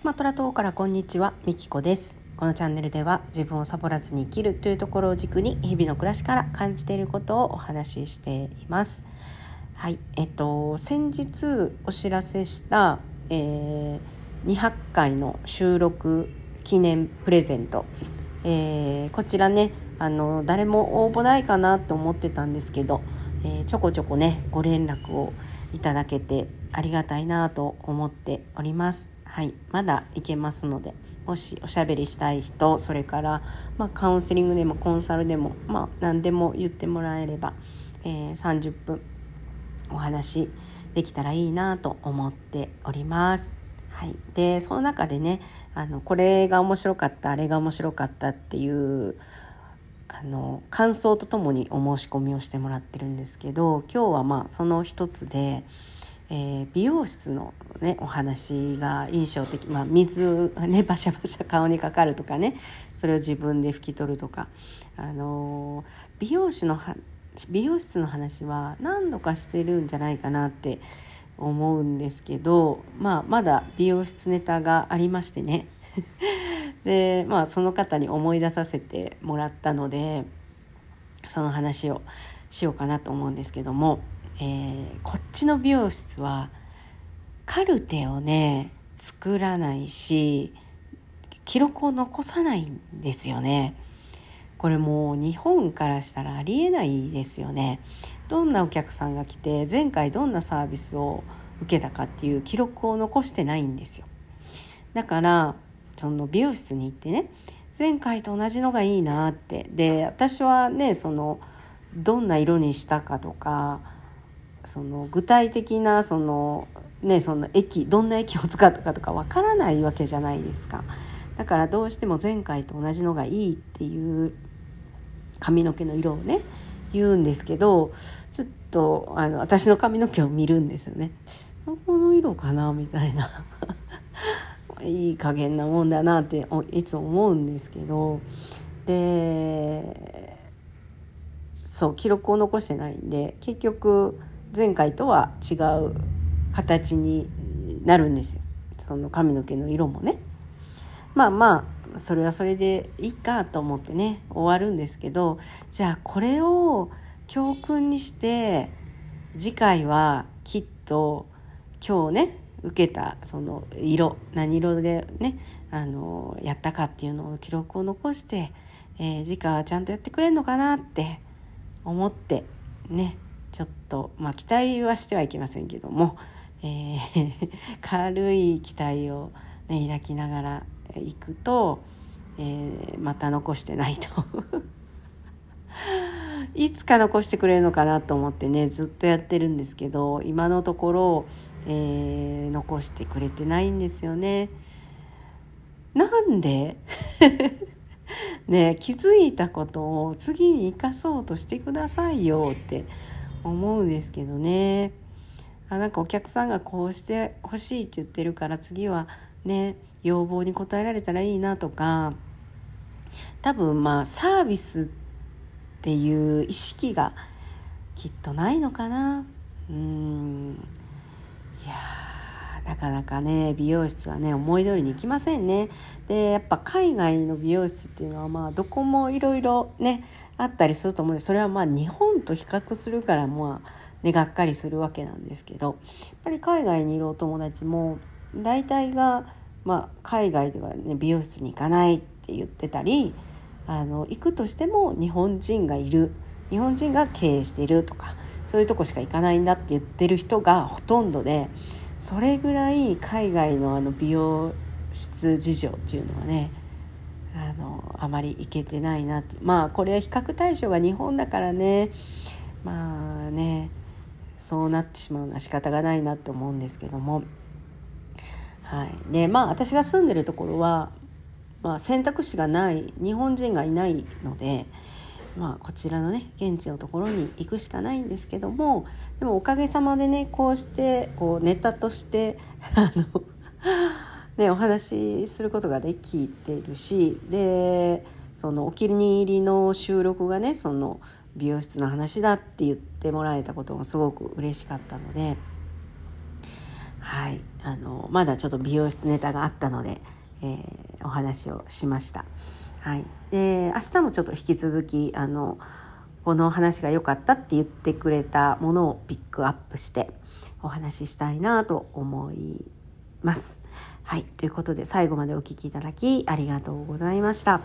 スマトラ島からこんにちはみきこです。このチャンネルでは自分をサボらずに生きるというところを軸に日々の暮らしから感じていることをお話ししています。はいえっと先日お知らせした、えー、200回の収録記念プレゼント、えー、こちらねあの誰も応募ないかなと思ってたんですけど、えー、ちょこちょこねご連絡をいただけてありがたいなと思っております。はい、まだいけますのでもしおしゃべりしたい人それから、まあ、カウンセリングでもコンサルでも、まあ、何でも言ってもらえれば、えー、30分お話できたらいいなと思っております。はい、でその中でねあのこれが面白かったあれが面白かったっていうあの感想とともにお申し込みをしてもらってるんですけど今日はまあその一つで、えー、美容室の、ね、お話が印象的、まあ、水ね バシャバシャ顔にかかるとかねそれを自分で拭き取るとか、あの美容師の美容室の話は何度かしてるんじゃないかなって思うんですけど、まあ、まだ美容室ネタがありましてね。でまあその方に思い出させてもらったのでその話をしようかなと思うんですけども、えー、こっちの美容室はカルテをね作らないし記録を残さないんですよね。これもう日本からしたらありえないですよね。どんなお客さんが来て前回どんなサービスを受けたかっていう記録を残してないんですよ。だからその美容室に行ってね前回と同じのがいいなってで私はねそのどんな色にしたかとかその具体的なそのねその液どんな液を使ったかとかわからないわけじゃないですか。だからどうしても前回と同じのがいいっていう髪の毛の色をね言うんですけどちょっとあの私の髪の毛を見るんですよね。この色かなみたいな。いい加減なもんだなっていつも思うんですけど。でそう記録を残してないんで結局前回とは違う形になるんですよその髪の毛の色もね。まあまあそれはそれでいいかと思ってね終わるんですけどじゃあこれを教訓にして次回はきっと今日ね受けたその色何色でねあのやったかっていうのを記録を残して、えー、次回はちゃんとやってくれるのかなって思ってねちょっとまあ期待はしてはいけませんけども、えー、軽い期待を、ね、抱きながら行くと、えー、また残してないと いつか残してくれるのかなと思ってねずっとやってるんですけど今のところえー、残してくれてないんですよね。なんで？ね気づいたことを次に生かそうとしてくださいよって思うんですけどね。あなんかお客さんがこうしてほしいって言ってるから次はね要望に応えられたらいいなとか多分まあサービスっていう意識がきっとないのかな。うん。いやなかなかね美容室はね思い通りにいきませんね。でやっぱ海外の美容室っていうのはまあどこもいろいろねあったりすると思うんでそれはまあ日本と比較するからまあねがっかりするわけなんですけどやっぱり海外にいるお友達も大体が、まあ、海外ではね美容室に行かないって言ってたりあの行くとしても日本人がいる。日本人が経営しているとかそういうとこしか行かないんだって言ってる人がほとんどでそれぐらい海外のあの美容室事情っていうのはねあのあまりいけてないなって。まあこれは比較対象が日本だからね。まあねそうなってしまうのは仕方がないなって思うんですけども。はい、でまあ私が住んでるところは、まあ、選択肢がない日本人がいないので、まあ、こちらのね現地のところに行くしかないんですけどもでもおかげさまでねこうしてこうネタとしてあの、ね、お話しすることができているしでそのお気に入りの収録がねその美容室の話だって言ってもらえたこともすごく嬉しかったので。はいあのまだちょっと美容室ネタがあったので、えー、お話をしました。はい、で明日もちょっと引き続きあのこの話が良かったって言ってくれたものをピックアップしてお話ししたいなと思います。はい、ということで最後までお聴きいただきありがとうございました。